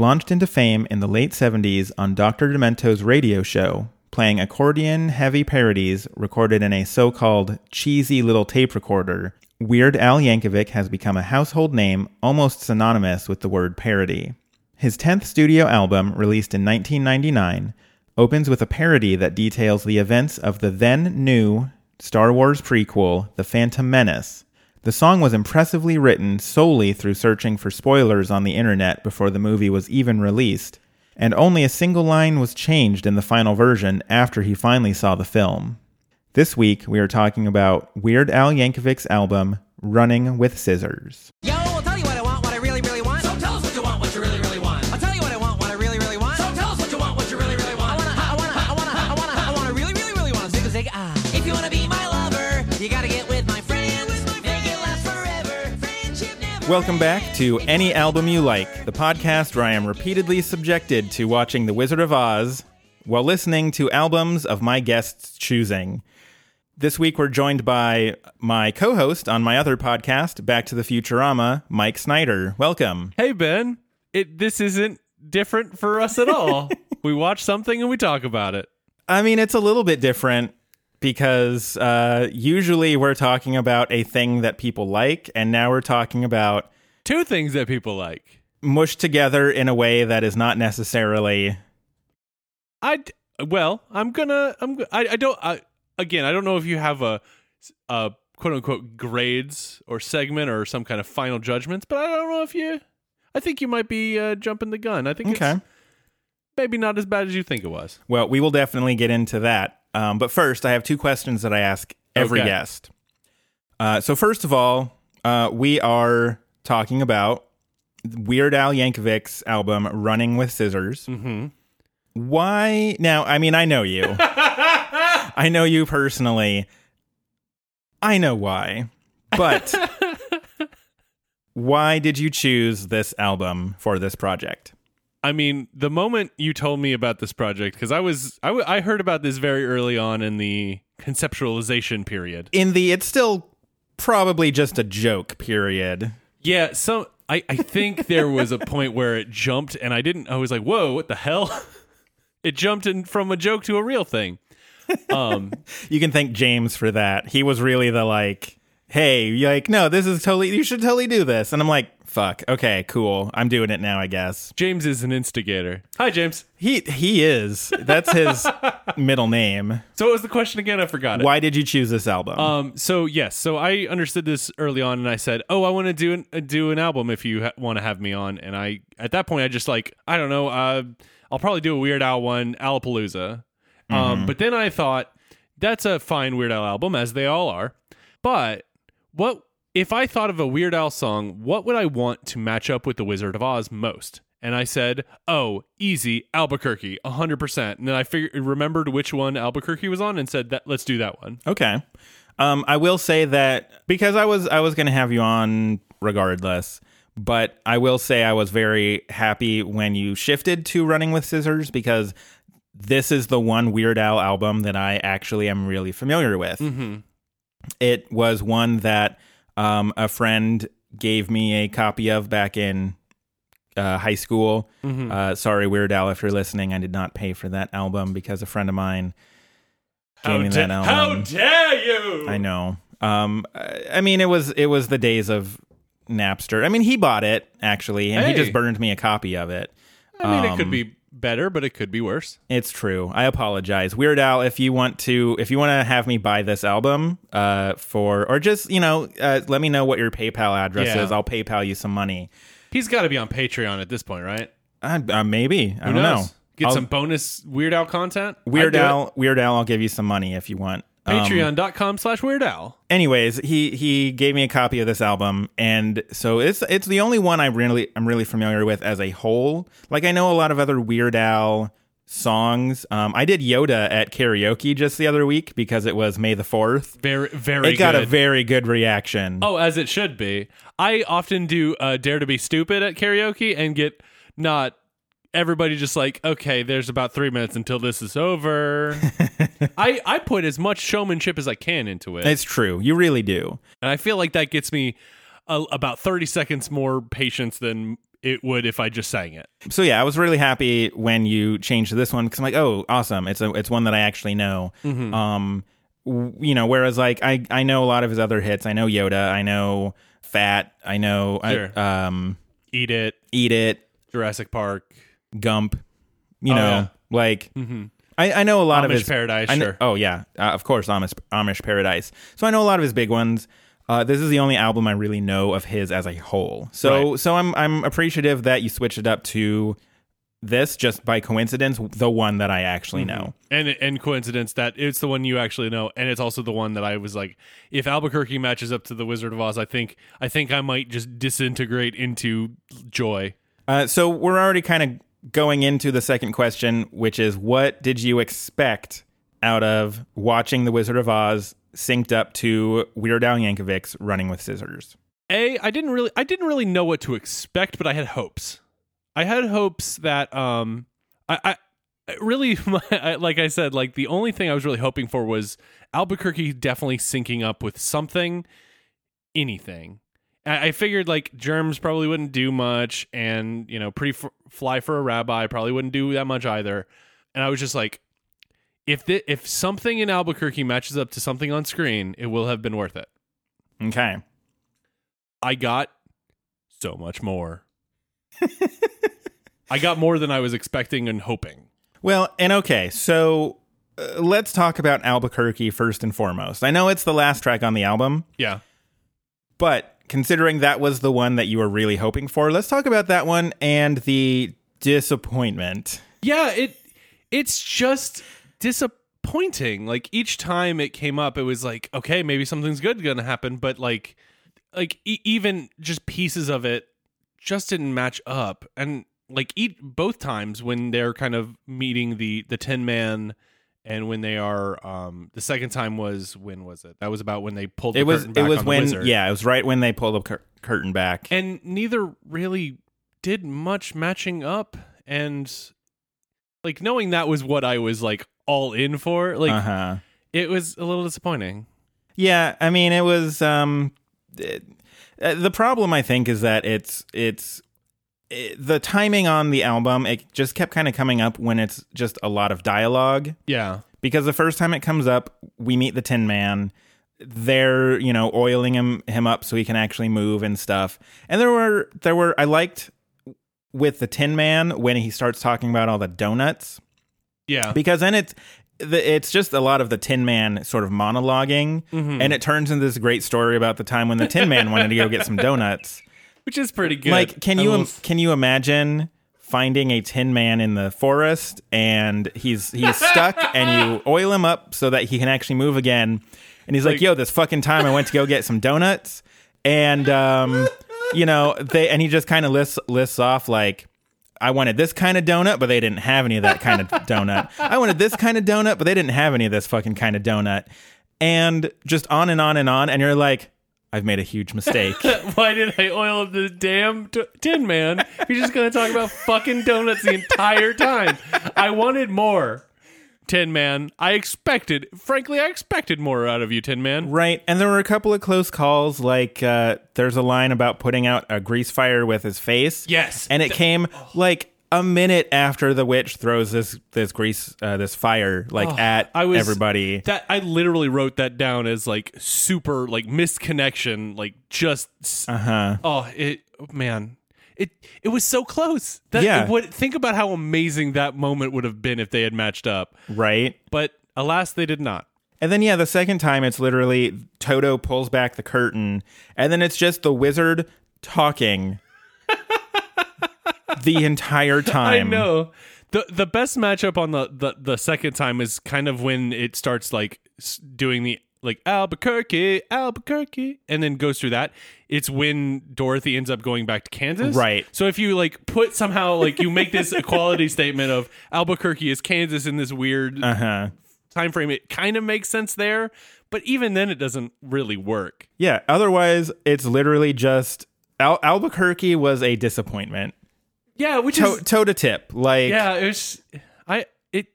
launched into fame in the late 70s on Dr. Demento's radio show, playing accordion heavy parodies recorded in a so called cheesy little tape recorder. Weird Al Yankovic has become a household name almost synonymous with the word parody. His 10th studio album, released in 1999, opens with a parody that details the events of the then new Star Wars prequel, The Phantom Menace. The song was impressively written solely through searching for spoilers on the internet before the movie was even released, and only a single line was changed in the final version after he finally saw the film. This week, we are talking about Weird Al Yankovic's album, Running with Scissors. Yo, Welcome back to Any Album You Like, the podcast where I am repeatedly subjected to watching The Wizard of Oz while listening to albums of my guests' choosing. This week we're joined by my co host on my other podcast, Back to the Futurama, Mike Snyder. Welcome. Hey Ben, it this isn't different for us at all. we watch something and we talk about it. I mean, it's a little bit different because uh, usually we're talking about a thing that people like, and now we're talking about Two things that people like. mushed together in a way that is not necessarily. I well, I'm gonna I'm I I don't I, again I don't know if you have a a quote unquote grades or segment or some kind of final judgments, but I don't know if you. I think you might be uh, jumping the gun. I think Okay. it's maybe not as bad as you think it was. Well, we will definitely get into that. Um, but first, I have two questions that I ask every Okay. guest. Uh, so, first of all, uh, we are talking about Weird Al Yankovic's album, Running with Scissors. Mm-hmm. Why? Now, I mean, I know you. I know you personally. I know why. But why did you choose this album for this project? I mean, the moment you told me about this project, because I was I, w- I heard about this very early on in the conceptualization period. In the, it's still probably just a joke period. Yeah, so I I think there was a point where it jumped, and I didn't. I was like, "Whoa, what the hell?" It jumped in from a joke to a real thing. Um, You can thank James for that. He was really the like, hey, you're like, no, this is totally, you should totally do this. And I'm like, fuck, okay, cool. I'm doing it now, I guess. James is an instigator. Hi, James. He he is. That's his middle name. So what was the question again? I forgot it. Why did you choose this album? Um. So yes. So I understood this early on, and I said, "Oh, I want to do an uh, do an album if you ha- want to have me on." And I at that point, I just like I don't know. Uh, I'll probably do a Weird Al one, Alapalooza. Um. But then I thought that's a fine Weird Al album, as they all are. But what if I thought of a Weird Al song? What would I want to match up with the Wizard of Oz most? And I said, "Oh, easy, Albuquerque, hundred percent." And then I figured, remembered which one Albuquerque was on, and said that let's do that one. Okay. Um, I will say that because I was I was going to have you on regardless, but I will say I was very happy when you shifted to Running with Scissors because this is the one Weird Al album that I actually am really familiar with. Mm-hmm. It was one that um, a friend gave me a copy of back in uh, high school. Mm-hmm. Uh, sorry, Weird Al, if you're listening, I did not pay for that album because a friend of mine gave me that album. how dare you? I know. Um, I mean, it was it was the days of Napster. I mean, he bought it actually, and he just burned me a copy of it. I mean, it could Um, be better, but it could be worse. It's true. I apologize, Weird Al. If you want to, if you want to have me buy this album, uh, for or just you know, uh, let me know what your PayPal address Yeah. is. I'll PayPal you some money. He's got to be on Patreon at this point, right? Uh, uh, maybe I don't knows? know. Get I'll- some bonus Weird Al content. Weird I'd do it. Al. Weird Al. I'll give you some money if you want. Patreon.com slash Weird Al. anyways, he he gave me a copy of this album, and so it's it's the only one I really I'm really familiar with as a whole. Like I know a lot of other Weird Al songs. Um, I did Yoda at karaoke just the other week because it was May the Fourth. Very, very It got a very good reaction. oh, as it should be. I often do uh, Dare to be Stupid at karaoke and get not everybody just like, okay, there's about three minutes until this is over. I, I put as much showmanship as I can into it. It's true. You really do. And I feel like that gets me a, about 30 seconds more patience than it would if I just sang it. So yeah, I was really happy when you changed to this one because I'm like, oh, awesome! It's a it's one that I actually know. Mm-hmm. Um, w- you know, whereas like I I know a lot of his other hits. I know Yoda. I know Fat. I know Sure. I, um Eat It, Eat It. Jurassic Park, Gump. You Oh, know, yeah. like I, I know a lot of his Paradise, sure. Oh yeah, uh, of course, Amish Amish Paradise. So I know a lot of his big ones. Uh, this is the only album I really know of his as a whole. So Right. so I'm I'm appreciative that you switched it up to this just by coincidence, the one that I actually know. and and coincidence that it's the one you actually know, and it's also the one that I was like, if Albuquerque matches up to the Wizard of Oz, I think I think I might just disintegrate into joy. Uh, so we're already kind of going into the second question, which is what did you expect out of watching The Wizard of Oz synced up to Weird Al Yankovic's Running with Scissors? A, I didn't really I didn't really know what to expect, but I had hopes. I had hopes that um I, I really my, like I said like the only thing I was really hoping for was Albuquerque definitely syncing up with something anything. I, figured like germs probably wouldn't do much and you know pretty f- fly for a rabbi probably wouldn't do that much either. And I was just like if the, if something in Albuquerque matches up to something on screen, it will have been worth it. Okay. I got so much more. I got more than I was expecting and hoping. Well, and okay, so uh, let's talk about Albuquerque first and foremost. I know it's the last track on the album, Yeah. but considering that was the one that you were really hoping for, let's talk about that one and the disappointment. Yeah, it it's just disappointing. Like each time it came up, it was like, okay, maybe something's good gonna happen, but like like e- even just pieces of it just didn't match up. And like eat both times when they're kind of meeting the the Tin Man and when they are um the second time was when was it? That was about when they pulled the It was curtain it was when yeah, it was right when they pulled the cur- curtain back. and neither really did much matching up and like knowing that was what i was like all in for like uh-huh. it was a little disappointing Yeah, I mean, it was um, it- uh, the problem. I think is that it's it's it, the timing on the album. It just kept kind of coming up when it's just a lot of dialogue. yeah Because the first time it comes up, we meet the Tin Man. They're you know oiling him him up so he can actually move and stuff. And there were there were I liked with the Tin Man when he starts talking about all the donuts yeah because then it's the, it's just a lot of the Tin Man sort of monologuing, Mm-hmm. and it turns into this great story about the time when the Tin Man wanted to go get some donuts. Which is pretty good Like, can I you can you imagine finding a Tin Man in the forest and he's he's stuck, and you oil him up so that he can actually move again, and he's like, Like- "Yo, this fucking time I went to go get some donuts," and um, you know they and he just kind of lists lists off like. I wanted this kind of donut, but they didn't have any of that kind of donut. I wanted this kind of donut, but they didn't have any of this fucking kind of donut. And just on and on and on. And you're like, I've made a huge mistake. why did i oil the damn t- tin man you're just gonna talk about fucking donuts the entire time i wanted more tin man i expected frankly i expected more out of you tin man right. And there were a couple of close calls. Like, uh, there's a line about putting out a grease fire with his face. Yes. And it came like a minute after the witch throws this, this grease, uh, this fire, like at I was- everybody. That I literally wrote that down as like super like misconnection like just Uh huh. oh it man. It it was so close. That, Yeah. What think about how amazing that moment would have been if they had matched up. Right. But alas they did not. And then yeah, the second time it's literally Toto pulls back the curtain, and then it's just the wizard talking the entire time. I know. The the best matchup on the, the the second time is kind of when it starts like doing the like Albuquerque, Albuquerque, and then goes through that. It's when Dorothy ends up going back to Kansas. Right. So if you like put somehow like you make this equality statement of Albuquerque is Kansas in this weird Uh huh. time frame, it kind of makes sense there. But even then, it doesn't really work. Yeah. Otherwise, it's literally just Al- Albuquerque was a disappointment. Yeah, which Toe is toe to tip. Like yeah it was i it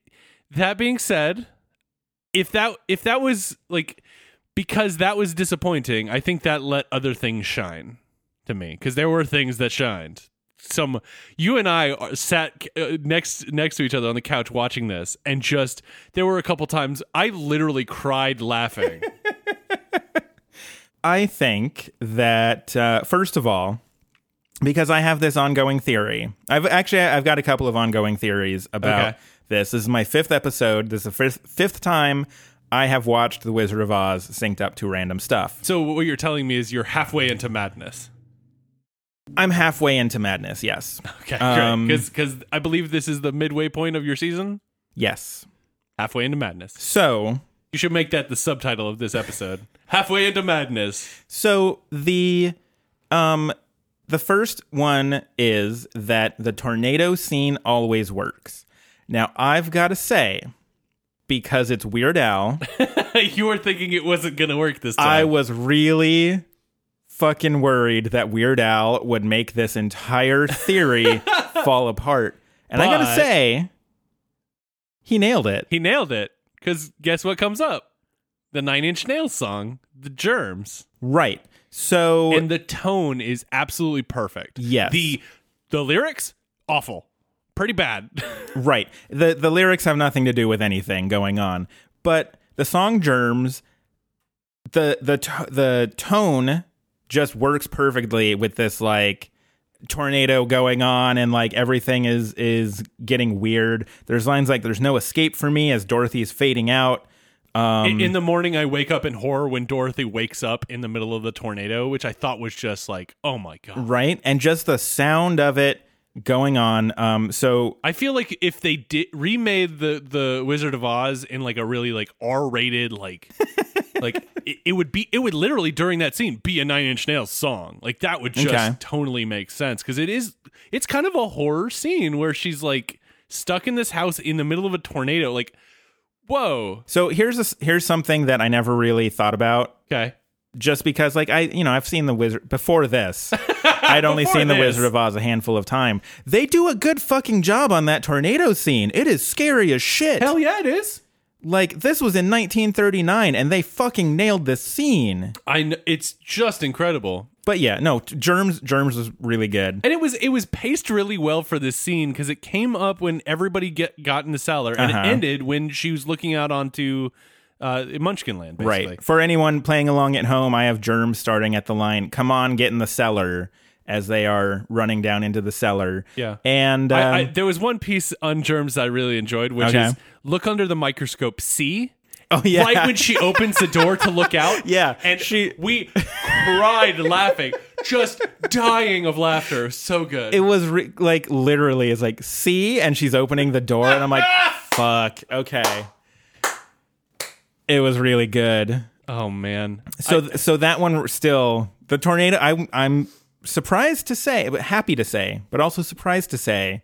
that being said if that if that was like because that was disappointing i think that let other things shine to me because there were things that shined some you and I are- sat uh, next next to each other on the couch watching this and just there were a couple times I literally cried laughing. I think that uh, first of all, because I have this ongoing theory. I've actually I've got a couple of ongoing theories about Okay. this. This is my fifth episode. This is the fifth, fifth time I have watched The Wizard of Oz synced up to random stuff. so what you're telling me is you're halfway into madness. I'm halfway into madness. Yes. Okay, Um, great. Because I believe this is the midway point of your season. Yes. Halfway into madness. So You should make that the subtitle of this episode. halfway into madness. So the um the first one is that the tornado scene always works. Now I've got to say because it's Weird Al, you were thinking it wasn't gonna work this time. I was really fucking worried that Weird Al would make this entire theory fall apart. And I got to say he nailed it. he nailed it. Because guess what comes up? The Nine Inch Nails song, "The Germs," Right. So and the tone is absolutely perfect. Yes. the the lyrics awful, pretty bad. Right. The the lyrics have nothing to do with anything going on. But the song Germs the the the tone just works perfectly with this like tornado going on and like everything is is getting weird. There's lines like there's no escape for me as Dorothy's fading out. Um in, in the morning, I wake up in horror when Dorothy wakes up in the middle of the tornado, which I thought was just like, oh my god. right? And just the sound of it going on um so I feel like if they did remade the the Wizard of Oz in like a really like R rated like like it, it would be it would literally during that scene be a Nine Inch Nails song like that would just Okay. totally make sense because it is it's kind of a horror scene where she's like stuck in this house in the middle of a tornado like whoa so here's a, here's something that I never really thought about okay just because like I you know I've seen the wizard before this. I'd only seen the. Wizard of Oz a handful of time. They do a good fucking job on that tornado scene. It is scary as shit. Hell yeah it is like this was in 1939 and they fucking nailed this scene. I kn- it's just incredible But yeah, no, Germs Germs was really good. And it was it was paced really well for this scene because it came up when everybody get got in the cellar, and Uh-huh. it ended when she was looking out onto uh, Munchkin Land. Basically. Right. For anyone playing along at home, I have Germs starting at the line, "Come on, get in the cellar." As they are running down into the cellar. Yeah. And um, I, I, there was one piece on germs I really enjoyed, which Okay. is look under the microscope, see. Oh yeah. Right when she opens the door to look out, Yeah, and she- we cried laughing, just dying of laughter. So good. it was re- like literally it's like see and she's opening the door and i'm like fuck okay it was really good oh man, so so that one still the tornado I, i'm surprised to say but happy to say but also surprised to say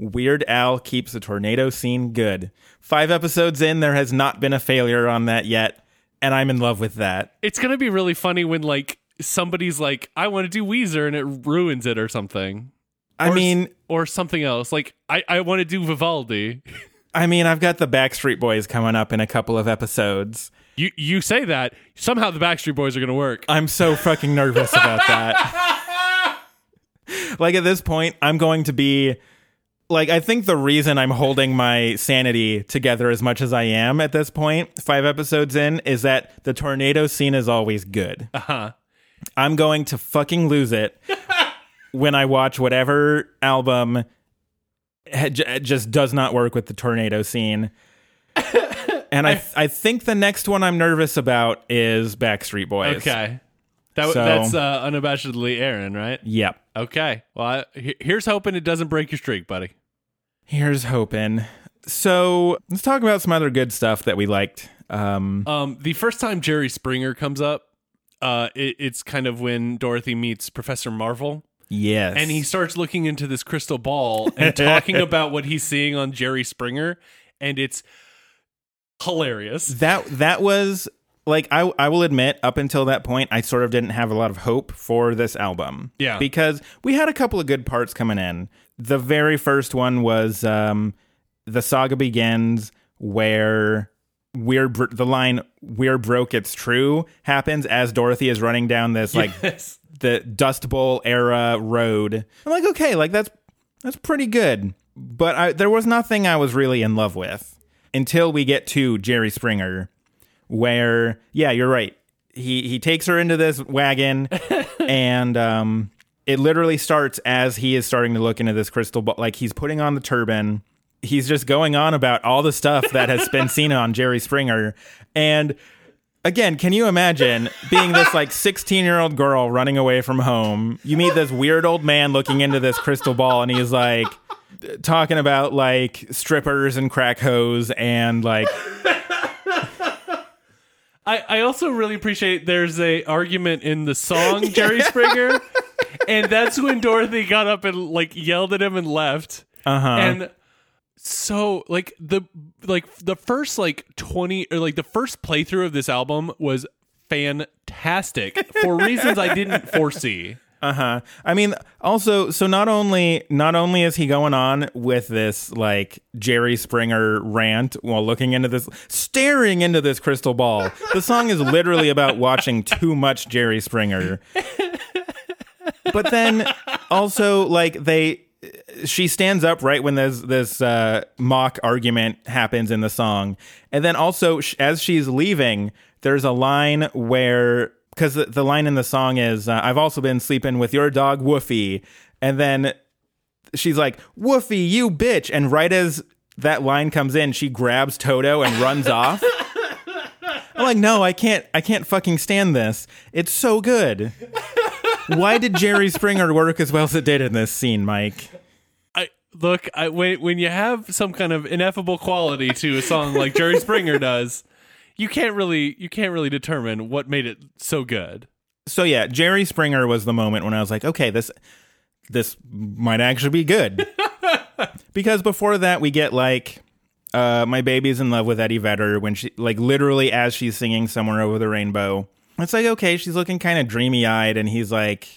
weird al keeps the tornado scene good five episodes in there has not been a failure on that yet and i'm in love with that it's gonna be really funny when like somebody's like, I want to do Weezer, and it ruins it or something. i Or mean or something else. Like I, I want to do Vivaldi. i mean i've got the backstreet boys coming up in a couple of episodes You you say that somehow the Backstreet Boys are gonna work. I'm so fucking nervous about that. like at this point, I'm going to be like I think the reason I'm holding my sanity together as much as I am at this point, 5 episodes in, is that the tornado scene is always good. Uh-huh. I'm going to fucking lose it when I watch whatever album just does not work with the tornado scene. And I, I think the next one I'm nervous about is Backstreet Boys. Okay. That, So- that's uh, unabashedly Aaron, right? Yep. Okay. Well, I, here's hoping it doesn't break your streak, buddy. Here's hoping. So let's talk about some other good stuff that we liked. Um, Um, the first time Jerry Springer comes up, uh, it, it's kind of when Dorothy meets Professor Marvel, yes, and he starts looking into this crystal ball and talking about what he's seeing on Jerry Springer, and it's hilarious. that that was like I I will admit up until that point I sort of didn't have a lot of hope for this album. Yeah. because we had a couple of good parts coming in. The very first one was um, the saga begins where we're br- the line "We're broke, it's true" happens as Dorothy is running down this like Yes. the Dust Bowl era road. I'm like, okay, like that's that's pretty good. But I, there was nothing I was really in love with until we get to Jerry Springer, where yeah, you're right. He he takes her into this wagon, and um, it literally starts as he is starting to look into this crystal ball. Like he's putting on the turban. He's just going on about all the stuff that has been seen on Jerry Springer, and again, can you imagine being this like 16 year old girl running away from home? You meet this weird old man looking into this crystal ball, and he's like talking about like strippers and crack hose and like I, I also really appreciate there's a argument in the song Jerry Springer, and that's when Dorothy got up and like yelled at him and left. uh huh. And so like the like the first like 20 or like the first playthrough of this album was fantastic for reasons I didn't foresee. Uh huh. I mean, also, so not only not only is he going on with this like Jerry Springer rant while looking into this, staring into this crystal ball. The song is literally about watching too much Jerry Springer. But then also like they, she stands up right when this this uh, mock argument happens in the song, and then also as she's leaving, there's a line where because the, the line in the song is uh, I've also been sleeping with your dog Woofy, and then she's like Woofy, you bitch, and right as that line comes in, she grabs Toto and runs off. I'm like, no, I can't, I can't fucking stand this. It's so good. Why did Jerry Springer work as well as it did in this scene, Mike? I look, I when when you have some kind of ineffable quality to a song like Jerry Springer does, you can't really you can't really determine what made it so good. So yeah, Jerry Springer was the moment when I was like, okay, this this might actually be good. because before that we get like uh my baby's in love with Eddie Vedder when she like literally as she's singing somewhere over the rainbow. It's like okay, she's looking kind of dreamy eyed and he's like,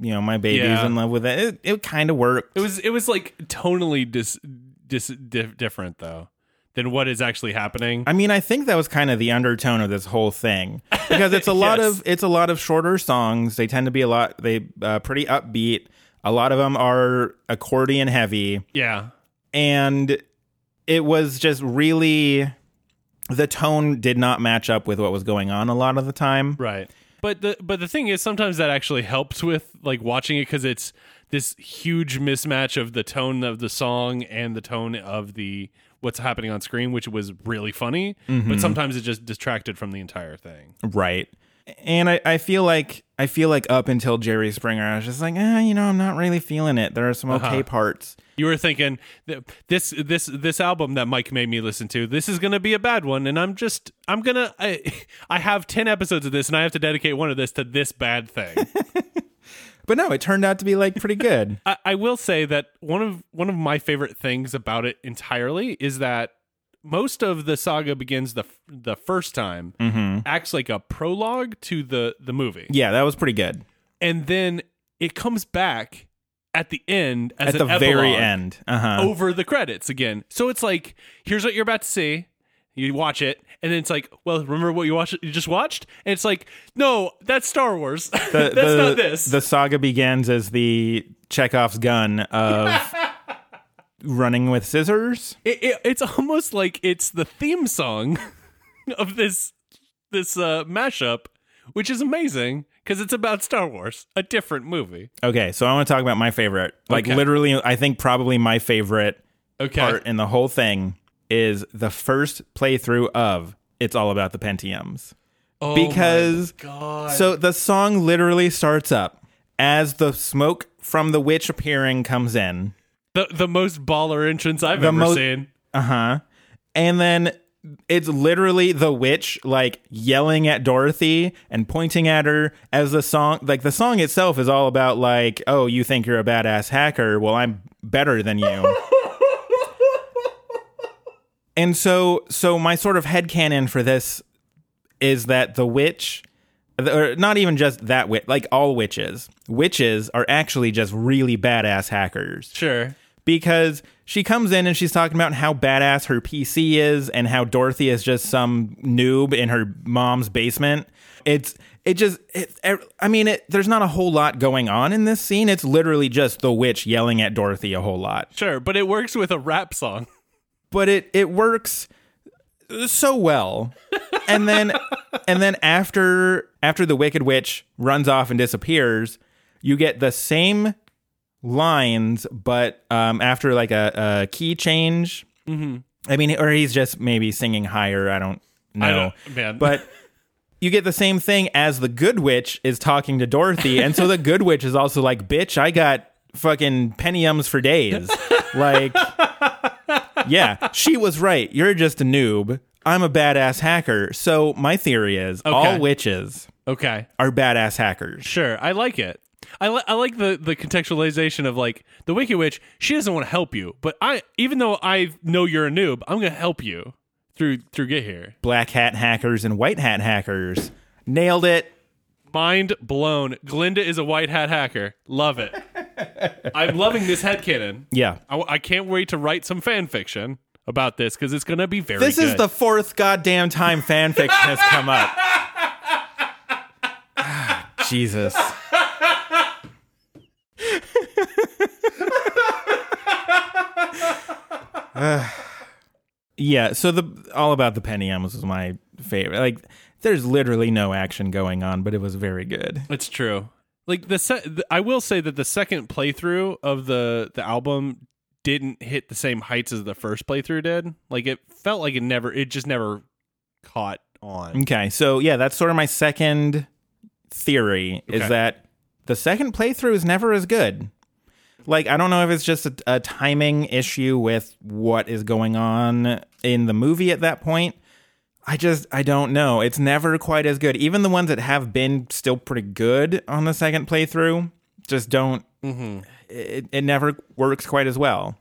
you know, my baby's Yeah. in love with it. It, it kind of worked. It was it was like tonally dis, dis dif- different though than what is actually happening. I mean, I think that was kind of the undertone of this whole thing because it's a lot Yes. of it's a lot of shorter songs. They tend to be a lot they uh, pretty upbeat. A lot of them are accordion heavy, yeah. and it was just really the tone did not match up with what was going on a lot of the time. Right. But the but the thing is sometimes that actually helps with like watching it cuz it's this huge mismatch of the tone of the song and the tone of the what's happening on screen which was really funny, but sometimes it just distracted from the entire thing. Right. And I, I feel like I feel like up until Jerry Springer, I was just like, eh, you know, I'm not really feeling it. There are some okay parts. You were thinking this this this album that Mike made me listen to. This is going to be a bad one, and I'm just I'm gonna I, I have ten episodes of this, and I have to dedicate one of this to this bad thing. But no, it turned out to be like pretty good. I, I will say that one of one of my favorite things about it entirely is that most of the saga begins the f- the first time acts like a prologue to the the movie, yeah, that was pretty good. and then it comes back at the end as At the very end. Uh-huh. over the credits again. So it's like here's what you're about to see. You watch it, and then it's like, well, remember what you watched? You just watched, and it's like, no, that's Star Wars. The- that's the- not this. The saga begins as the Chekhov's gun of running with scissors. it, it, it's almost like it's the theme song of this this uh, mashup, which is amazing because it's about Star Wars, a different movie. Okay, so I want to talk about my favorite. Like Okay. literally, I think probably my favorite Okay, part in the whole thing is the first playthrough of It's All About the Pentiums. oh because my God. so the song literally starts up as the smoke from the witch appearing comes in. the the most baller entrance I've The ever mo- seen. Uh-huh. And then it's literally the witch like yelling at Dorothy and pointing at her as the song like the song itself is all about like, "Oh, you think you're a badass hacker? Well, I'm better than you." and so so my sort of head headcanon for this is that the witch or not even just that witch, like all witches. Witches are actually just really badass hackers Sure. because she comes in and she's talking about how badass her PC is and how Dorothy is just some noob in her mom's basement. It's it just it, er, I mean it there's not a whole lot going on in this scene. It's literally just the witch yelling at Dorothy a whole lot. Sure, but it works with a rap song. But it it works so well. And then and then after after the wicked witch runs off and disappears, you get the same lines but um after like a, a key change. Mm-hmm. I mean or he's just maybe singing higher, I don't know. I don't-. But you get the same thing as the good witch is talking to Dorothy, and so the good witch is also like, "Bitch, I got fucking Pentiums for days." like, yeah, she was right. You're just a noob. I'm a badass hacker. So my theory is all witches Okay, are badass hackers. sure, I like it. I, li- I like the the contextualization of like the Wicked Witch. She doesn't want to help you, but I even though I know you're a noob, I'm gonna help you through through get here. Black hat hackers and white hat hackers. Nailed it. Mind blown. Glinda is a white hat hacker. Love it. I'm loving this headcanon. Yeah. I, I can't wait to write some fan fiction about this because it's gonna be very. This is the fourth goddamn time fan fiction has come up. Ah, Jesus. Uh, yeah, so the all about the Pentiums was my favorite. Like, there's literally no action going on, but it was very good. It's true. Like the, se- the I will say that the second playthrough of the the album didn't hit the same heights as the first playthrough did. Like it felt like it never it just never caught on. Okay, so yeah, that's sort of my second theory is Okay. that the second playthrough is never as good. Like, I don't know if it's just a, a timing issue with what is going on in the movie at that point. I just, I don't know. It's never quite as good. Even the ones that have been still pretty good on the second playthrough just don't, it, it never works quite as well.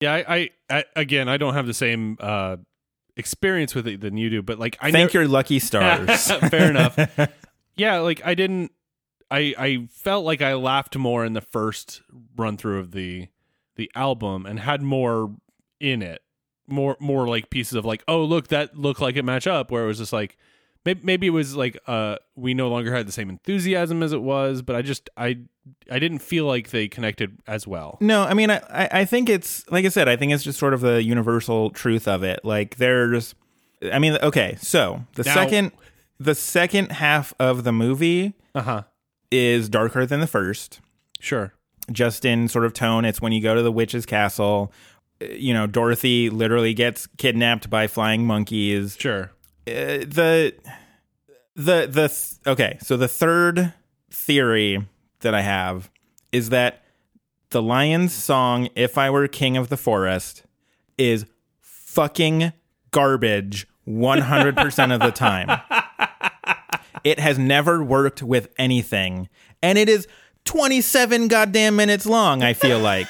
Yeah, I, I, I again I don't have the same uh experience with it than you do, but like I Thank never, your lucky stars. Fair enough. yeah, like I didn't. I I felt like I laughed more in the first run through of the the album and had more in it, more more like pieces of like, oh look, that looked like it match up. Where it was just like, maybe, maybe it was like, uh, we no longer had the same enthusiasm as it was, but I just I I didn't feel like they connected as well. No, I mean, I, I think it's like I said. I think it's just sort of the universal truth of it. Like, there's, I mean, okay, so the Now- second, the second half of the movie Uh huh. is darker than the first. Sure. Just in sort of tone, it's when you go to the witch's castle. You know, Dorothy literally gets kidnapped by flying monkeys. Sure. Uh, the, the, the. Th- okay, so the third theory that I have is that the Lions song "If I Were King of the Forest" is fucking garbage 100% of the time. It has never worked with anything, and it is 27 goddamn minutes long, I feel like.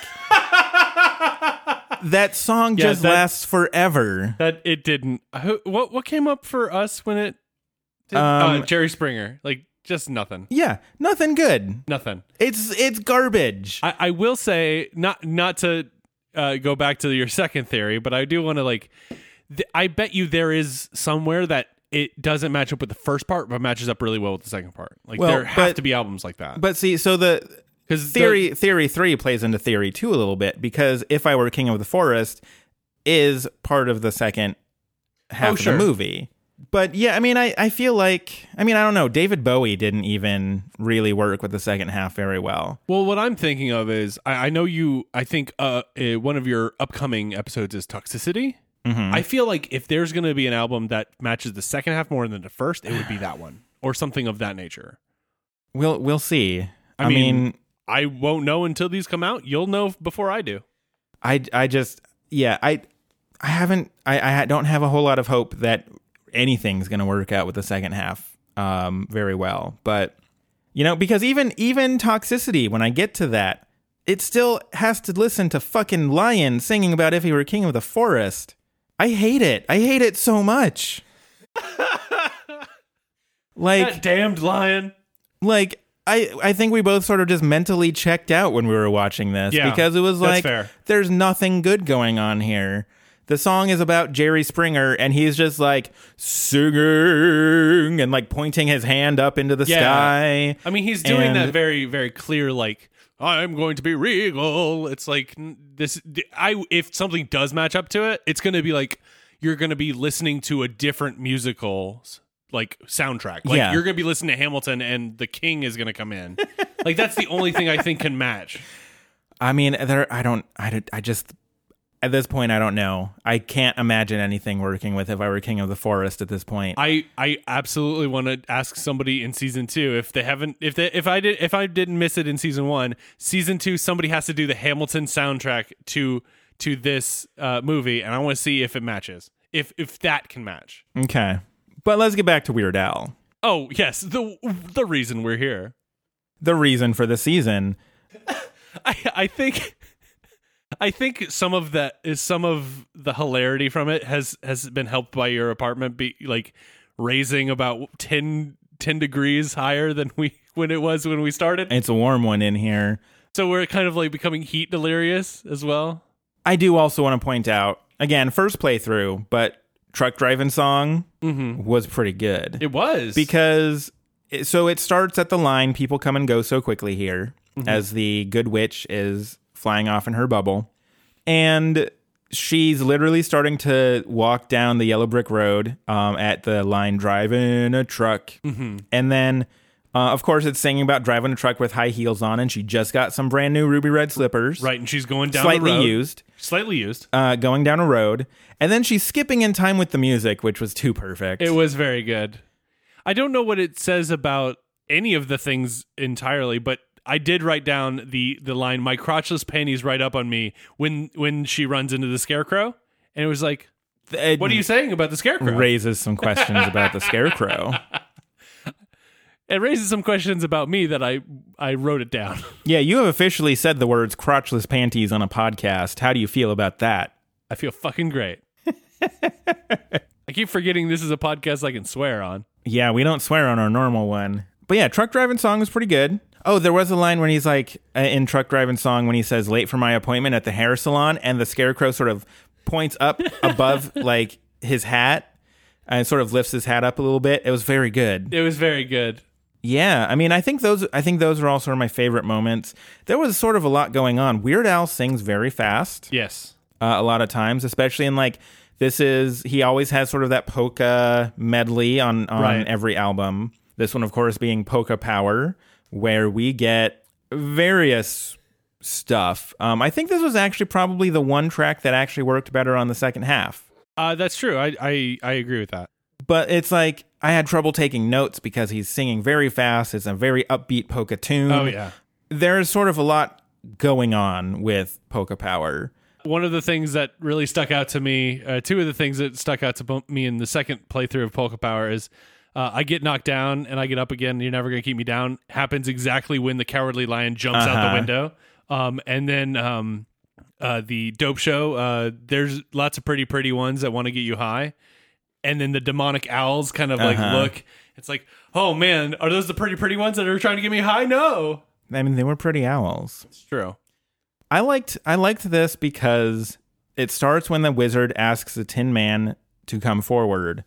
That song Yeah, just that- lasts forever. That it didn't. Who- What what came up for us when it? Did, Um, uh, Jerry Springer. Like just nothing. Yeah, nothing good. Nothing. It's it's garbage. I, I will say not not to uh, go back to your second theory, but I do want to like. Th- I bet you there is somewhere that it doesn't match up with the first part, but matches up really well with the second part. Like Well, there have but- to be albums like that. But see, so the 'Cause theory theory three plays into theory two a little bit because if I were king of the forest is part of the second half Oh, of sure. the movie. But yeah, I mean, I, I feel like I mean I don't know. David Bowie didn't even really work with the second half very well. Well, what I'm thinking of is I, I know you. I think uh, uh, one of your upcoming episodes is Toxicity. Mm-hmm. I feel like if there's going to be an album that matches the second half more than the first, it would be that one or something of that nature. We'll we'll see. I, I mean, mean- I won't know until these come out. You'll know before I do. I I just yeah I I haven't I I don't have a whole lot of hope that anything's going to work out with the second half um very well. But you know because even even toxicity when I get to that it still has to listen to fucking lion singing about if he were king of the forest. I hate it. I hate it so much. like damned lion. like I I think we both sort of just mentally checked out when we were watching this Yeah, because it was like there's nothing good going on here. The song is about Jerry Springer and he's just like singing and like pointing his hand up into the Yeah. sky. I mean, he's doing And- that very, very clear, like I'm going to be regal. It's like this. I if something does match up to it, it's going to be like you're going to be listening to a different musical like soundtrack. Like Yeah. you're going to be listening to Hamilton, and the King is going to come in. like that's the only thing I think can match. I mean, there I don't I, don't- I just at this point I don't know. I can't imagine anything working with if I were king of the forest at this point. I I absolutely want to ask somebody in season two if they haven't if they if I did if I didn't miss it in season one, season two somebody has to do the Hamilton soundtrack to to this uh, movie, and I want to see if it matches. If if that can match. okay. But let's get back to Weird Al. Oh yes, the the reason we're here. The reason for the season I I think. I think some of that is some of the hilarity from it has has been helped by your apartment be like raising about 10, 10 degrees higher than we when it was when we started. It's a warm one in here. So we're kind of like becoming heat delirious as well. I do also want to point out again, first playthrough, but truck driving song mm-hmm. was pretty good. It was. Because it, so it starts at the line. People come and go so quickly here mm-hmm. as the good witch is flying off in her bubble, and she's literally starting to walk down the yellow brick road um, at the line driving a truck, mm-hmm. and then. Uh, of course, it's singing about driving a truck with high heels on, and she just got some brand new ruby red slippers, right, and she's going down slightly the road. used slightly used. uh, going down a road, and then she's skipping in time with the music, which was too perfect. It was very good. I don't know what it says about any of the things entirely, but I did write down the the line "My crotchless panties right up on me" when when she runs into the scarecrow, and it was like, It "What are you saying about the scarecrow?" raises some questions about the scarecrow. It raises some questions about me that I I wrote it down. Yeah, you have officially said the words crotchless panties on a podcast. How do you feel about that? I feel fucking great. I keep forgetting this is a podcast I can swear on. Yeah, we don't swear on our normal one. But yeah, truck driving song was pretty good. Oh, there was a line when he's like uh, in truck driving song when he says late for my appointment at the hair salon and the scarecrow sort of points up above like his hat and sort of lifts his hat up a little bit. It was very good. It was very good. Yeah, I mean, I think those I think those are all sort of my favorite moments. There was sort of a lot going on. Weird Al sings very fast Yes. uh, a lot of times, especially in like this is he always has sort of that polka medley on on Right. every album. This one, of course, being Polka Power, where we get various stuff. Um, I think this was actually probably the one track that actually worked better on the second half. Uh, that's true. I, I I agree with that. But it's like I had trouble taking notes because he's singing very fast. It's a very upbeat polka tune. Oh yeah. there's sort of a lot going on with Polka Power. One of the things that really stuck out to me, uh, two of the things that stuck out to me in the second playthrough of Polka Power is uh, I get knocked down and I get up again. You're never going to keep me down. Happens exactly when the cowardly lion jumps out the Uh-huh. window. Um, and then um, uh, the dope show. Uh, there's lots of pretty, pretty ones that want to get you high. And then the demonic owls kind of like Uh-huh. look. It's like, oh man, are those the pretty, pretty ones that are trying to get me high? No, I mean, they were pretty owls. it's true. I liked I liked this because it starts when the wizard asks the Tin Man to come forward,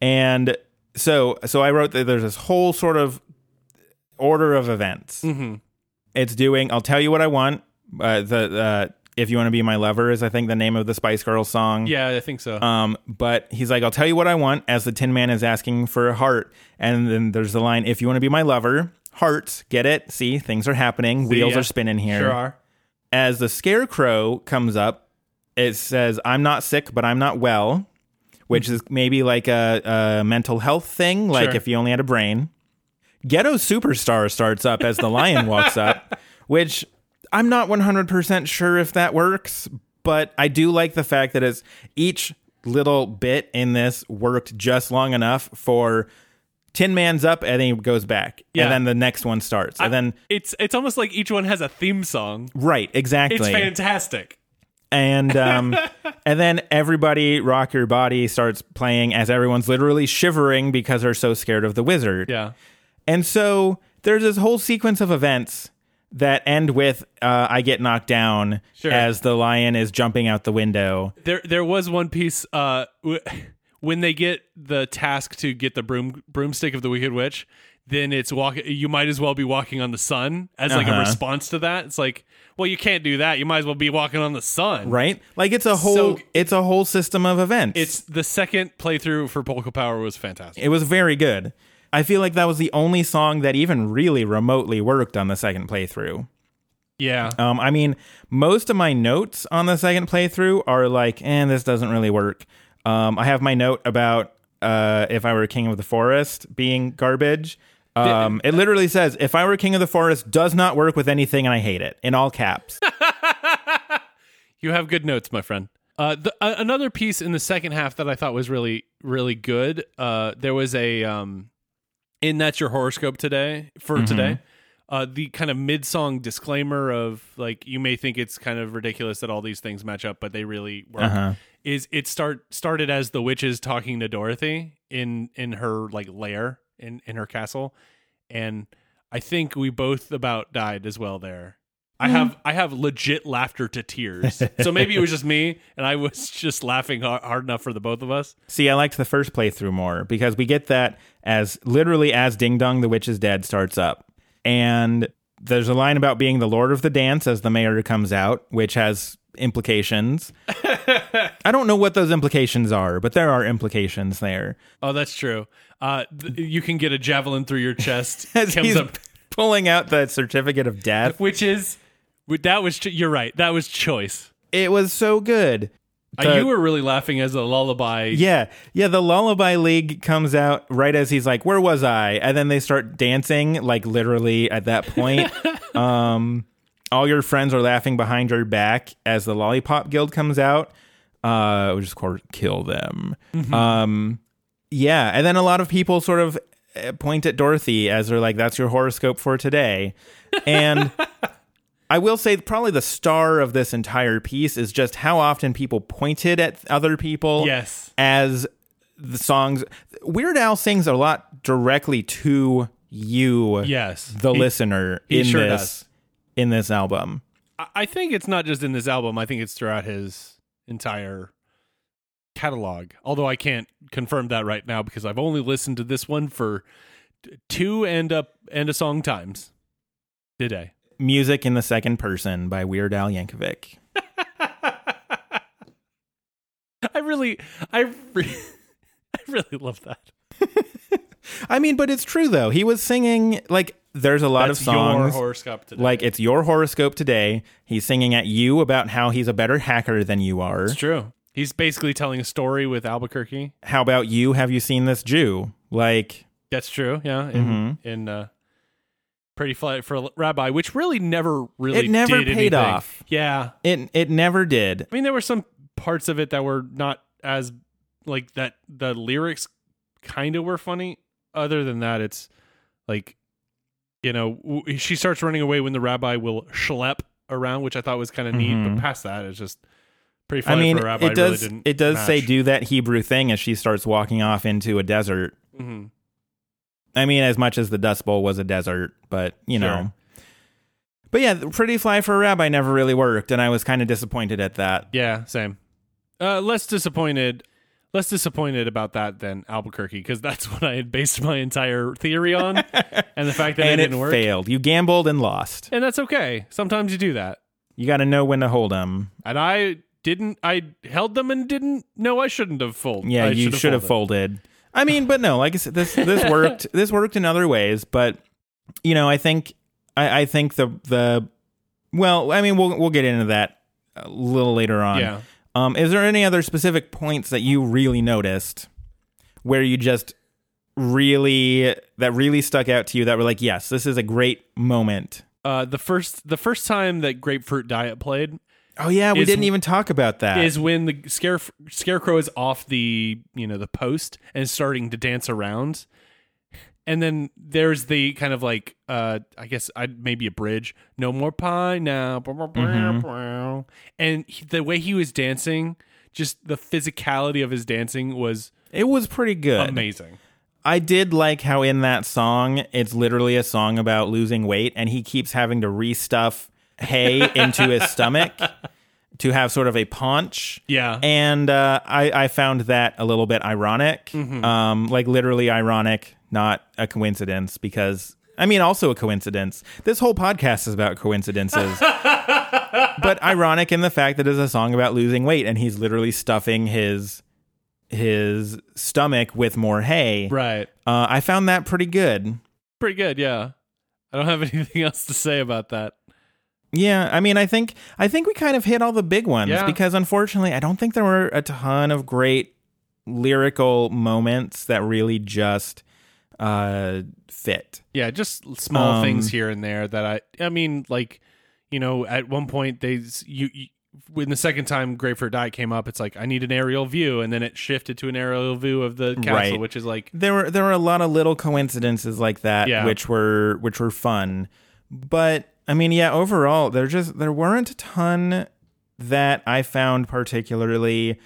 and so so I wrote that there's this whole sort of order of events. Mm-hmm. It's doing. I'll tell you what I want. Uh, the uh, if you want to be my lover is I think the name of the Spice Girls song. Yeah, I think so. Um, but he's like, I'll tell you what I want as the Tin Man is asking for a heart. And then there's the line, if you want to be my lover, hearts, get it? See, things are happening. Wheels yeah. are spinning here. Sure are. As the scarecrow comes up, it says, I'm not sick, but I'm not well, which is maybe like a, a mental health thing, like Sure. if you only had a brain. Ghetto Superstar starts up as the lion walks up, which I'm not 100% sure if that works, but I do like the fact that it's each little bit in this worked just long enough for Tin Man's up and then he goes back. Yeah. And then the next one starts. And then, it's it's almost like each one has a theme song. right, exactly. It's fantastic. and um, and then everybody rock your body starts playing as everyone's literally shivering because they're so scared of the wizard Yeah. and so there's this whole sequence of events that end with uh, I get knocked down Sure. as the lion is jumping out the window. There, there was one piece uh, w- when they get the task to get the broom broomstick of the Wicked Witch. Then it's walk. You might as well be walking on the sun as like a Uh-huh. response to that. It's like, well, you can't do that. You might as well be walking on the sun. Right? Like it's a whole So- it's a whole system of events. It's the second playthrough for Polka Power was fantastic. it was very good. I feel like that was the only song that even really remotely worked on the second playthrough. Yeah, Um, I mean, most of my notes on the second playthrough are like, "and this doesn't really work." Um, I have my note about uh, if I were king of the forest being garbage. Um, it literally says, "If I were king of the forest, does not work with anything, and I hate it." In all caps. You have good notes, my friend. Uh, the, uh, another piece in the second half that I thought was really, really good. Uh, there was a um, in that's your horoscope today for today. Uh, the kind of mid-song disclaimer of like you may think it's kind of ridiculous that all these things match up, but they really work. Uh-huh. Is it start started as the witches talking to Dorothy in in her like lair in in her castle, and I think we both about died as well there. I have I have legit laughter to tears. So maybe it was just me, and I was just laughing hard, hard enough for the both of us. See, I liked the first playthrough more because we get that as literally as Ding Dong the Witch is Dead starts up. And there's a line about being the Lord of the Dance as the mayor comes out, which has implications. I don't know what those implications are, but there are implications there. Oh, that's true. Uh, th- you can get a javelin through your chest. As comes he's up, pulling out the certificate of death. which is that was you're right. That was choice. It was so good. Uh, you were really laughing as a lullaby. Yeah, yeah. The Lullaby League comes out right as he's like, "Where was I?" And then they start dancing, like literally at that point. um, all your friends are laughing behind your back as the Lollipop Guild comes out, uh, which is called "Kill Them." Um, yeah, and then a lot of people sort of uh, point at Dorothy as they're like, "That's your horoscope for today," and. I will say probably the star of this entire piece is just how often people pointed at other people Yes. as the songs Weird Al sings a lot directly to you Yes. the He- listener he in sure this does. in this album. I- think it's not just in this album. I think it's throughout his entire catalog. Although I can't confirm that right now because I've only listened to this one for two and a and a song times today. Music in the Second Person by Weird Al Yankovic. I really, I, re- I really love that. I mean, but it's true though. He was singing like there's a lot That's of songs your horoscope today. like it's your horoscope today. He's singing at you about how he's a better hacker than you are. it's true. He's basically telling a story with Albuquerque. How about you? Have you seen this Jew? Like That's true. Yeah. In, Mm-hmm. in uh, Pretty Fly for a Rabbi, which really never really It never paid anything. off. Yeah. it it never did. I mean, there were some parts of it that were not as like that. The lyrics kind of were funny. Other than that, it's like you know she starts running away when the rabbi will schlep around, which I thought was kind of neat. But past that, it's just pretty Mm-hmm. I funny mean, for a rabbi. it does really didn't it does say do that Hebrew thing as she starts walking off into a desert. Mhm. I mean, as much as the Dust Bowl was a desert, but you know. Sure. But yeah, Pretty Fly for a Rabbi never really worked, and I was kind of disappointed at that. Yeah, same. Uh, less disappointed. Less disappointed about that than Albuquerque because that's what I had based my entire theory on, and the fact that and it it didn't work. failed. You gambled and lost. And that's okay. Sometimes you do that. You got to know when to hold them. and I didn't. I held them and didn't know I shouldn't have folded. Yeah, I you should have folded. I mean, but no, like I said, this this worked. this worked in other ways, but you know, I think I, I think the the well, I mean, we'll we'll get into that a little later on. Yeah. Um, is there any other specific points that you really noticed where you just really that really stuck out to you that were like, yes, this is a great moment? Uh, the first the first time that Grapefruit Diet played Oh yeah, we Is- didn't even talk about that. is when the scare scarecrow is off the you know the post and starting to dance around. And then there's the kind of like uh I guess I maybe a bridge. No more pie now. Mm-hmm. And he, the way he was dancing, just the physicality of his dancing was it was pretty good. amazing. I did like how in that song it's literally a song about losing weight, and he keeps having to restuff hay into his stomach to have sort of a paunch. Yeah. and uh, I I found that a little bit ironic, Mm-hmm. um, like literally ironic, not a coincidence. Because I mean, also a coincidence. This whole podcast is about coincidences. but ironic in the fact that it's a song about losing weight and he's literally stuffing his his stomach with more hay. right. Uh, I found that pretty good. Pretty good, yeah. I don't have anything else to say about that. Yeah, I mean, I think I think we kind of hit all the big ones Yeah. because unfortunately, I don't think there were a ton of great lyrical moments that really just uh, fit. Yeah, just small Um, things here and there that I I mean like you know at one point they you, you when the second time Grapefruit Diet came up it's like I need an aerial view and then it shifted to an aerial view of the castle Right. which is like There were there were a lot of little coincidences like that, Yeah. which were which were fun. But I mean, yeah, overall, there just there weren't a ton that I found particularly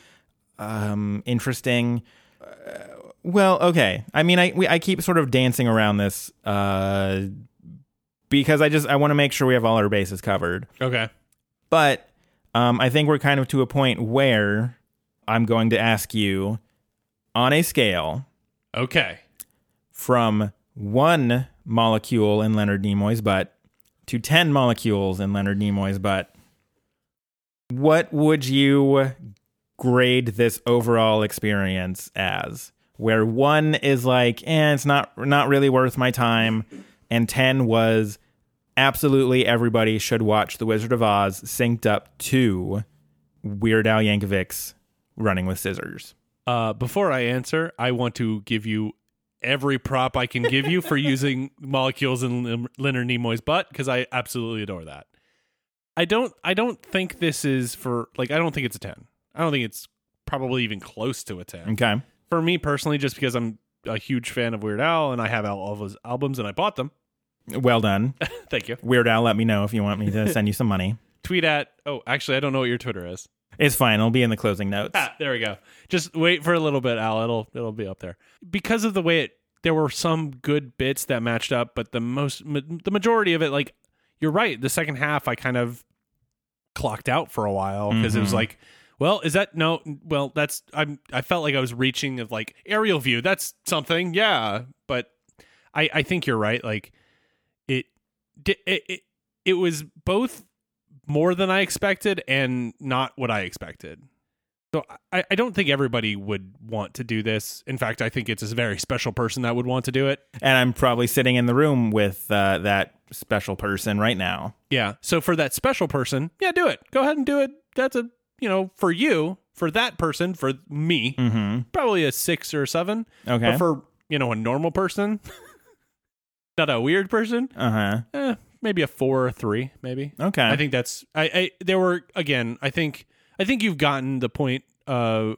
um, interesting. Uh, well, okay. I mean, I we, I keep sort of dancing around this uh, because I just I want to make sure we have all our bases covered. okay. But um, I think we're kind of to a point where I'm going to ask you on a scale Okay. from one molecule in Leonard Nimoy's butt to 10 molecules in Leonard Nimoy's butt, what would you grade this overall experience as? Where one is like, eh, it's not not really worth my time, and 10 was absolutely everybody should watch The Wizard of Oz synced up to Weird Al Yankovic's Running with Scissors. Uh before I answer, I want to give you every prop I can give you for using molecules in Leonard Nimoy's butt because I absolutely adore that. I don't I don't think this is for like I don't think it's a 10. I don't think it's probably even close to a 10. Okay. For me personally just because I'm a huge fan of Weird Al and I have all of his albums and I bought them. Well done. Thank you. Weird Al, let me know if you want me to send you some money. Tweet at Oh, actually I don't know what your Twitter is. It's fine. It'll be in the closing notes. Ah, there we go. Just wait for a little bit, Al. It'll it'll be up there because of the way it. There were some good bits that matched up, but the most the majority of it, like you're right. The second half, I kind of clocked out for a while because it was Mhm. like, well, is that no? Well, that's I'm. I felt like I was reaching of like aerial view. That's something, yeah. But I I think you're right. Like it it it, it was both more than I expected and not what I expected. So I, I don't think everybody would want to do this. In fact, I think it's a very special person that would want to do it. And I'm probably sitting in the room with uh, that special person right now. Yeah. So for that special person, yeah, do it. Go ahead and do it. That's a you know for you for that person for me Mm-hmm. probably a six or a seven. Okay. But for you know a normal person, not a weird person, uh huh. eh, maybe a four or three, maybe. Okay. I think that's I, I there were again, I think I think you've gotten the point uh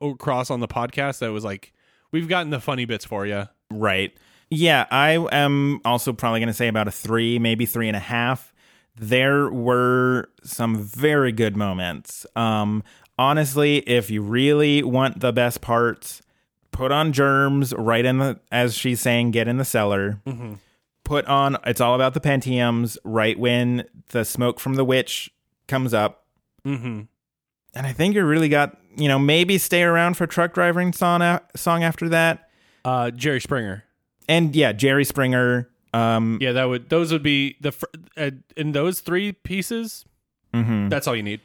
across on the podcast that was like we've gotten the funny bits for you. Right. Yeah, I am also probably going to say about a three, maybe three and a half. There were some very good moments. Um, honestly, if you really want the best parts, put on germs right in the, as she's saying, get in the cellar. Put on, it's all about the Pentiums right when the smoke from the witch comes up. Mhm. And I think you really got, you know, maybe stay around for truck driving song, a- song after that. Uh Jerry Springer. And yeah, Jerry Springer. Um, Yeah, that would those would be the fir- uh, in those three pieces. mhm. That's all you need.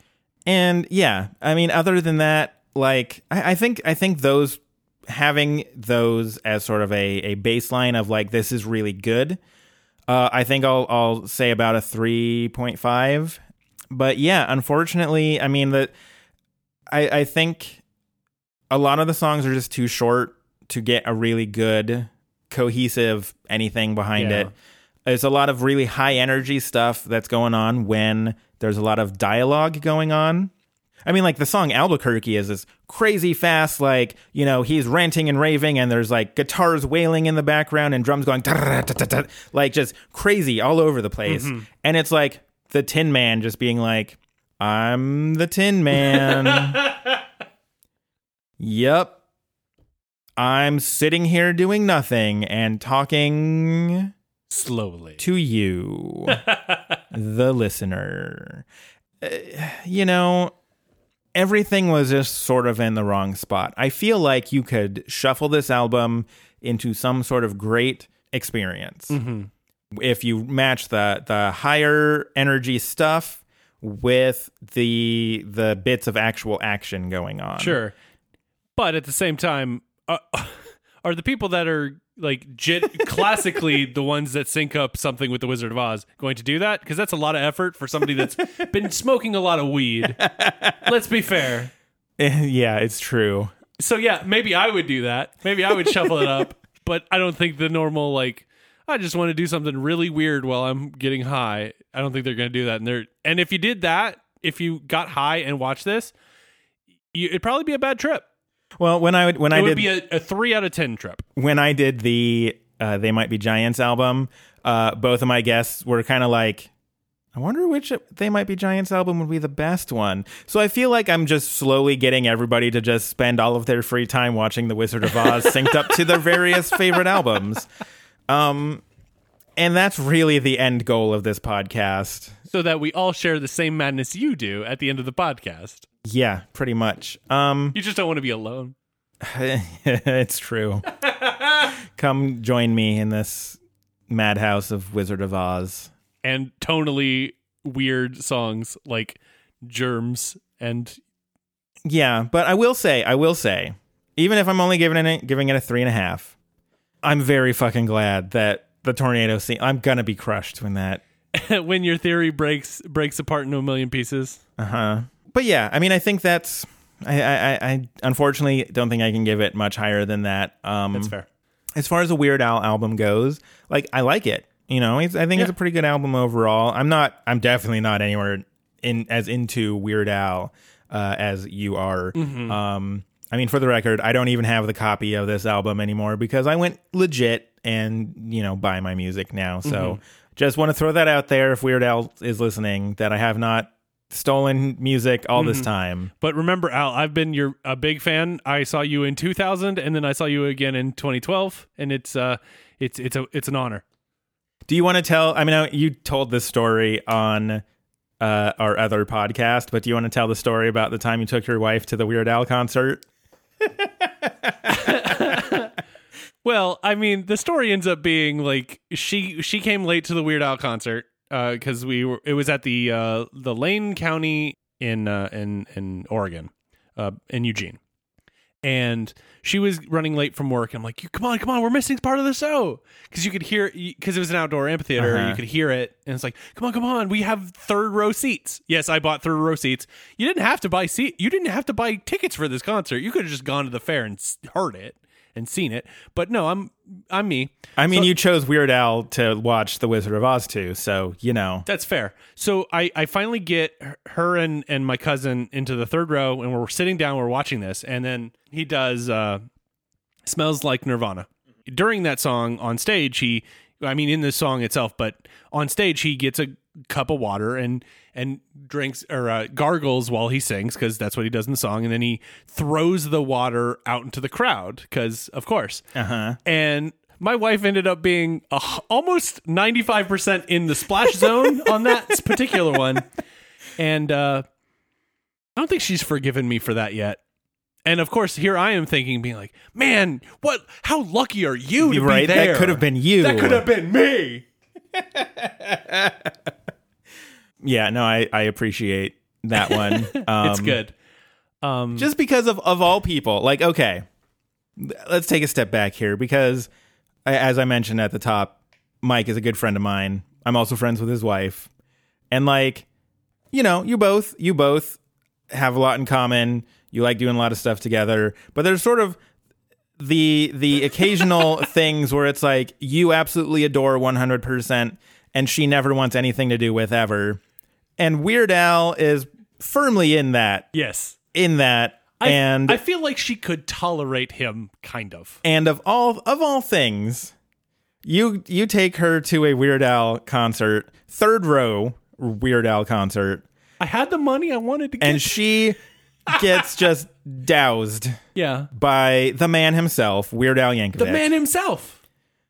And yeah, I mean, other than that, like I, I think I think those having those as sort of a, a baseline of like this is really good. Uh, I think I'll I'll say about a three point five. But yeah, unfortunately, I mean that I I think a lot of the songs are just too short to get a really good cohesive anything behind Yeah. it. There's a lot of really high energy stuff that's going on when there's a lot of dialogue going on. I mean, like the song Albuquerque is this crazy fast, like, you know, he's ranting and raving, and there's like guitars wailing in the background and drums going, like just crazy all over the place. And it's like the Tin Man just being like, I'm the Tin Man. yep. I'm sitting here doing nothing and talking Slowly. to you, the listener. Uh, you know, everything was just sort of in the wrong spot. I feel like you could shuffle this album into some sort of great experience if you match the the higher energy stuff with the the bits of actual action going on. Sure. But at the same time, uh, are the people that are like jit- classically the ones that sync up something with the Wizard of Oz going to do that? Because that's a lot of effort for somebody that's been smoking a lot of weed. Let's be fair. Eh, yeah, it's true. So yeah, maybe I would do that. Maybe I would shuffle it up. But I don't think the normal like I just want to do something really weird while I'm getting high. I don't think they're going to do that. And they're and if you did that, if you got high and watched this, you, it'd probably be a bad trip. Well, when I would when I It I would did be a, a three out of ten trip. when I did the uh, They Might Be Giants album, uh, both of my guests were kind of like, I wonder which They Might Be Giants album would be the best one. So I feel like I'm just slowly getting everybody to just spend all of their free time watching The Wizard of Oz synced up to their various favorite albums. Um, and that's really the end goal of this podcast. so that we all share the same madness you do at the end of the podcast. Yeah, pretty much. Um, You just don't want to be alone. it's true. Come join me in this madhouse of Wizard of Oz. And tonally weird songs like Germs and Yeah, but I will say, I will say, even if I'm only giving it giving it a three and a half, I'm very fucking glad that the tornado scene. I'm gonna be crushed when that. when your theory breaks breaks apart into a million pieces. Uh huh. But yeah, I mean, I think that's. I, I, I- unfortunately don't think I can give it much higher than that. Um, That's fair. as far as a Weird Al album goes, like I like it. You know, it's, I think it's a pretty good album overall. I'm not. I'm definitely not anywhere in as into Weird Al uh, as you are. Mm-hmm. Um, I mean, for the record, I don't even have the copy of this album anymore because I went legit and you know buy my music now. So Mm-hmm. just want to throw that out there if Weird Al is listening that I have not stolen music all Mm-hmm. this time. But remember, Al, I've been your a big fan. I saw you in 2000, and then I saw you again in 2012, and it's uh, it's it's a it's an honor. Do you want to tell? I mean, you told this story on uh, our other podcast, but do you want to tell the story about the time you took your wife to the Weird Al concert? Well, I mean, the story ends up being like she she came late to the Weird Al concert because we were it was at the uh, the Lane County in uh, in in Oregon, uh, in Eugene, and she was running late from work. I'm like, "You come on, come on, we're missing part of the show because you could hear because it was an outdoor amphitheater. Uh-huh. You could hear it, and it's like, come on, come on, we have third row seats. Yes, I bought third row seats. You didn't have to buy seat. You didn't have to buy tickets for this concert. You could have just gone to the fair and heard it and seen it. But no, I'm I'm me. I mean, So- you chose Weird Al to watch The Wizard of Oz too, so you know. That's fair. So I, I finally get her- her and, and my cousin into the third row, and we're sitting down, we're watching this, and then he does uh, "Smells Like Nirvana." During that song on stage, he, I mean, in the song itself, but on stage, he gets a cup of water and and drinks or uh, gargles while he sings because that's what he does in the song, and then he throws the water out into the crowd because, of course, Uh huh. and my wife ended up being a, h- almost 95% in the splash zone on that particular one and uh i don't think she's forgiven me for that yet and of course here i am thinking being like man what how lucky are you to Right? be there That could have been you. that could have been me Yeah, no, I, I appreciate that one. Um, it's good. Um just because of of all people like okay let's take a step back here because as i mentioned at the top mike is a good friend of mine. I'm also friends with his wife. And like you know you both you both have a lot in common. You like doing a lot of stuff together. But there's sort of the the occasional things where it's like you absolutely adore 100% and she never wants anything to do with ever and weird al is firmly in that yes in that I, and i feel like she could tolerate him kind of and of all of all things you you take her to a weird al concert third row weird al concert i had the money i wanted to get and she gets just doused Yeah. by the man himself, Weird Al Yankovic. The man himself.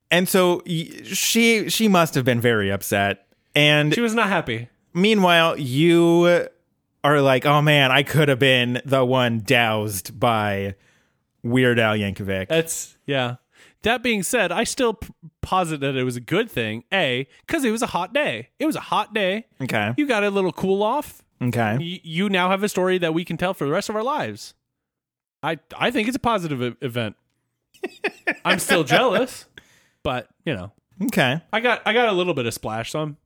and so y- she she must have been very upset. And She was not happy. Meanwhile, you are like, oh man, I could have been the one doused by Weird Al Yankovic. That's yeah. That being said, I still p- posit that it was a good thing. A, because it was a hot day. It was a hot day. okay. You got a little cool off. Okay. Y- you now have a story that we can tell for the rest of our lives. I I think it's a positive e- event. I'm still jealous, but you know, Okay. I got I got a little bit of splash, so I'm,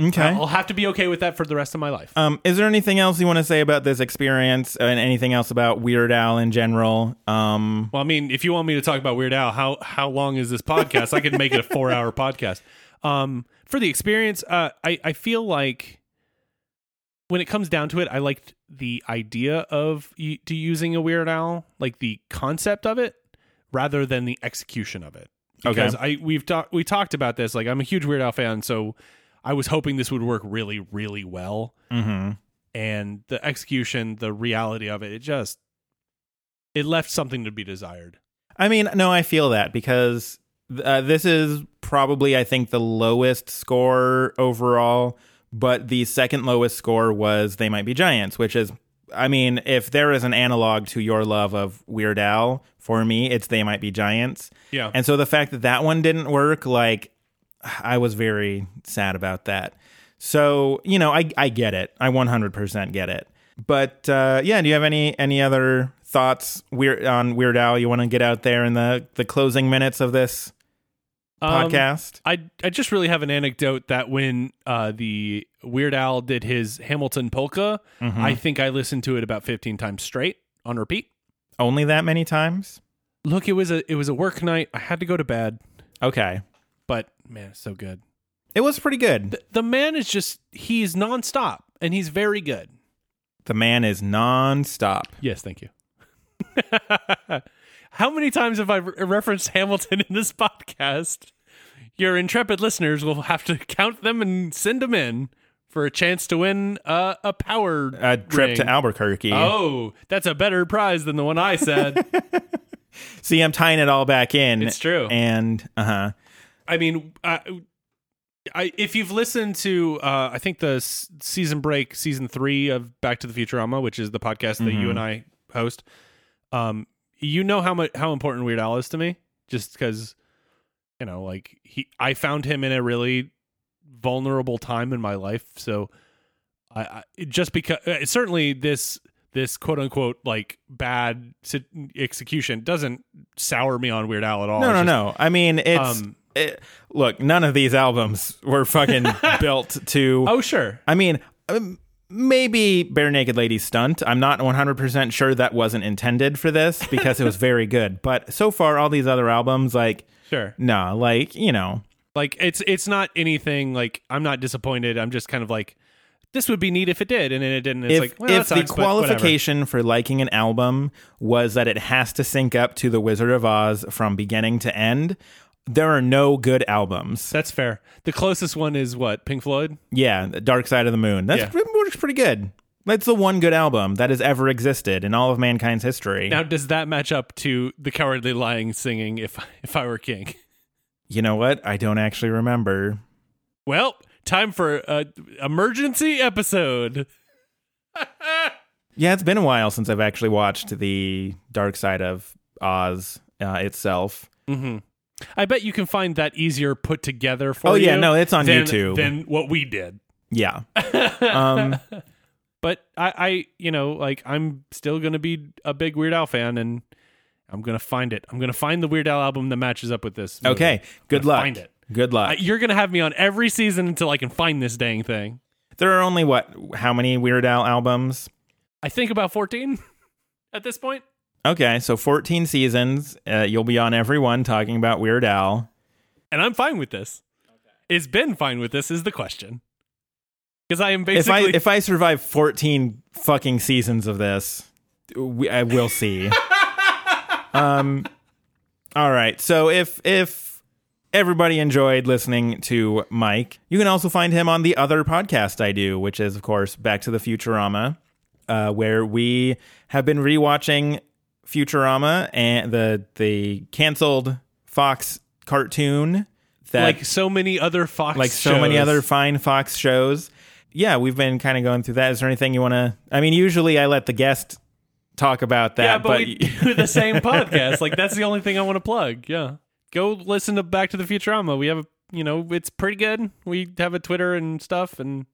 Okay. I'll have to be okay with that for the rest of my life. Um, is there anything else you want to say about this experience and anything else about Weird Al in general? Um, Well, I mean, if you want me to talk about Weird Al, how how long is this podcast? I could make it a four hour podcast. Um, for the experience, uh, I I feel like when it comes down to it, I liked the idea of y- to using a Weird Al, like the concept of it, rather than the execution of it. Okay. Because I we've talked we talked about this. Like, I'm a huge Weird Al fan, so I was hoping this would work really really well. mhm. And the execution, the reality of it, it just it left something to be desired. I mean, no, I feel that because uh, this is probably, I think, the lowest score overall, but the second lowest score was They Might Be Giants, which is, I mean, if there is an analog to your love of Weird Al, for me, it's They Might Be Giants. Yeah. And so the fact that that one didn't work, like, I was very sad about that. So, you know, I, I get it. I 100% get it. But uh, yeah, do you have any any other thoughts weird on Weird Al you want to get out there in the the closing minutes of this Um, podcast? I I just really have an anecdote that when uh, the Weird Al did his Hamilton polka, Mm-hmm. I think I listened to it about 15 times straight on repeat. Only that many times? Look, it was a it was a work night. I had to go to bed, Okay. But man, it's so good. It was pretty good. The man is just he's nonstop and he's very good. The man is nonstop. Yes, thank you. How many times have I re- referenced Hamilton in this podcast? Your intrepid listeners will have to count them and send them in for a chance to win uh, a power A trip to. Albuquerque. Oh, that's a better prize than the one I said. See, I'm tying it all back in. It's true. And uh huh. I mean, I, I if you've listened to, uh, I think the s- season break, season three of Back to the Futurama, which is the podcast that you and I host, um, you know how much how important Weird Al is to me, just because, you know, like he, I found him in a really vulnerable time in my life, so I, I just because uh, certainly this this quote unquote like bad execution doesn't sour me on Weird Al at all. No, It's no, just- no. I mean, it's. Um, it- look, none of these albums were fucking built to. Oh, sure. I mean, um, maybe Barenaked Ladies Stunt. I'm not 100% sure that wasn't intended for this because it was very good. But so far, all these other albums, like, Sure. no, like, you know, Like it's it's not anything like I'm not disappointed. I'm just kind of like this would be neat if it did, and then it didn't. It's if, like well, if the sucks, whatever. qualification for liking an album was that it has to sync up to The Wizard of Oz from beginning to end, there are no good albums. That's fair. The closest one is what Pink Floyd. Yeah, The Dark Side of the Moon. That's Yeah. works pretty good. That's the one good album that has ever existed in all of mankind's history. Now, does that match up to the Cowardly Lion singing "If If I Were King"? you know what? I don't actually remember. Well, time for a emergency episode. Yeah, it's been a while since I've actually watched the Dark Side of Oz uh, itself. I bet you can find that easier put together for Oh, you. yeah, no, it's on than- YouTube. Than what we did. Yeah. um, But I, I, you know, like I'm still gonna be a big Weird Al fan, and I'm gonna find it. I'm gonna find the Weird Al album that matches up with this. movie. okay. Good luck. Find it. Good luck. I, you're gonna have me on every season until I can find this dang thing. there are only what? How many Weird Al albums? I think about 14 at this point. Okay, so 14 seasons. Uh, you'll be on every one talking about Weird Al. and I'm fine with this. Is Ben fine with this? Is the question. Because I am If I basically. if I survive 14 fucking seasons of this, we, I will see. um, all right. So if if everybody enjoyed listening to Mike, you can also find him on the other podcast I do, which is of course Back to the Futurama. uh, where we have been rewatching Futurama and the the canceled Fox cartoon that like so many other Fox, like so many shows. other fine Fox shows. Yeah, we've been kind of going through that. Is there anything you want to? I mean, usually I let the guest talk about that, Yeah, but, we do the same podcast. Like that's the only thing I want to plug. Yeah, go listen to Back to the Futurama. We have a, you know, it's pretty good. We have a Twitter and stuff, and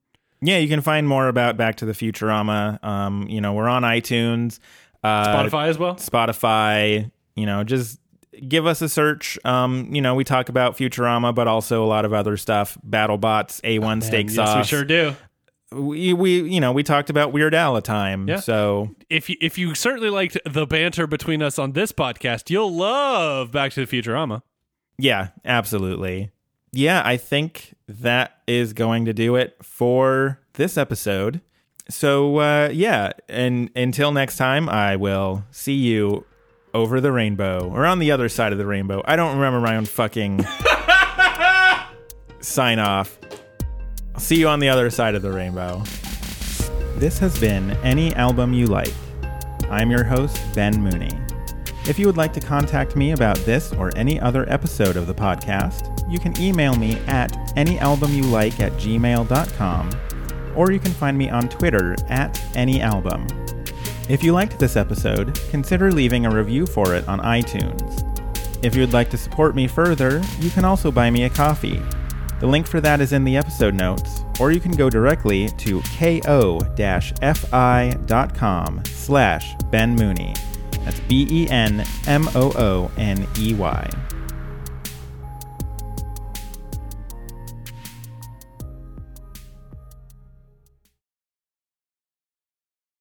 yeah, you can find more about Back to the Futurama. Um, you know, we're on iTunes, uh, Spotify as well. Spotify. You know, just give us a search. Um, you know, we talk about Futurama, but also a lot of other stuff. BattleBots, A1 Steak And Sauce. Yes, we sure do. we, we you know we talked about Weird Al a time. Yeah. So If you, if you certainly liked the banter between us on this podcast, you'll love Back to the Futurama. yeah, absolutely. Yeah, I think that is going to do it for this episode. So uh, yeah, and until next time, I will see you over the rainbow or on the other side of the rainbow. I don't remember my own fucking sign off. I'll see you on the other side of the rainbow. This has been Any Album You Like. I'm your host, Ben Mooney. If you would like to contact me about this or any other episode of the podcast, you can email me at anyalbumyoulike at gmail.com, or you can find me on Twitter at anyalbum. If you liked this episode, consider leaving a review for it on iTunes. If you would like to support me further, you can also buy me a coffee. The link for that is in the episode notes, or you can go directly to ko-fi.com slash Ben Mooney. That's B-E-N-M-O-O-N-E-Y.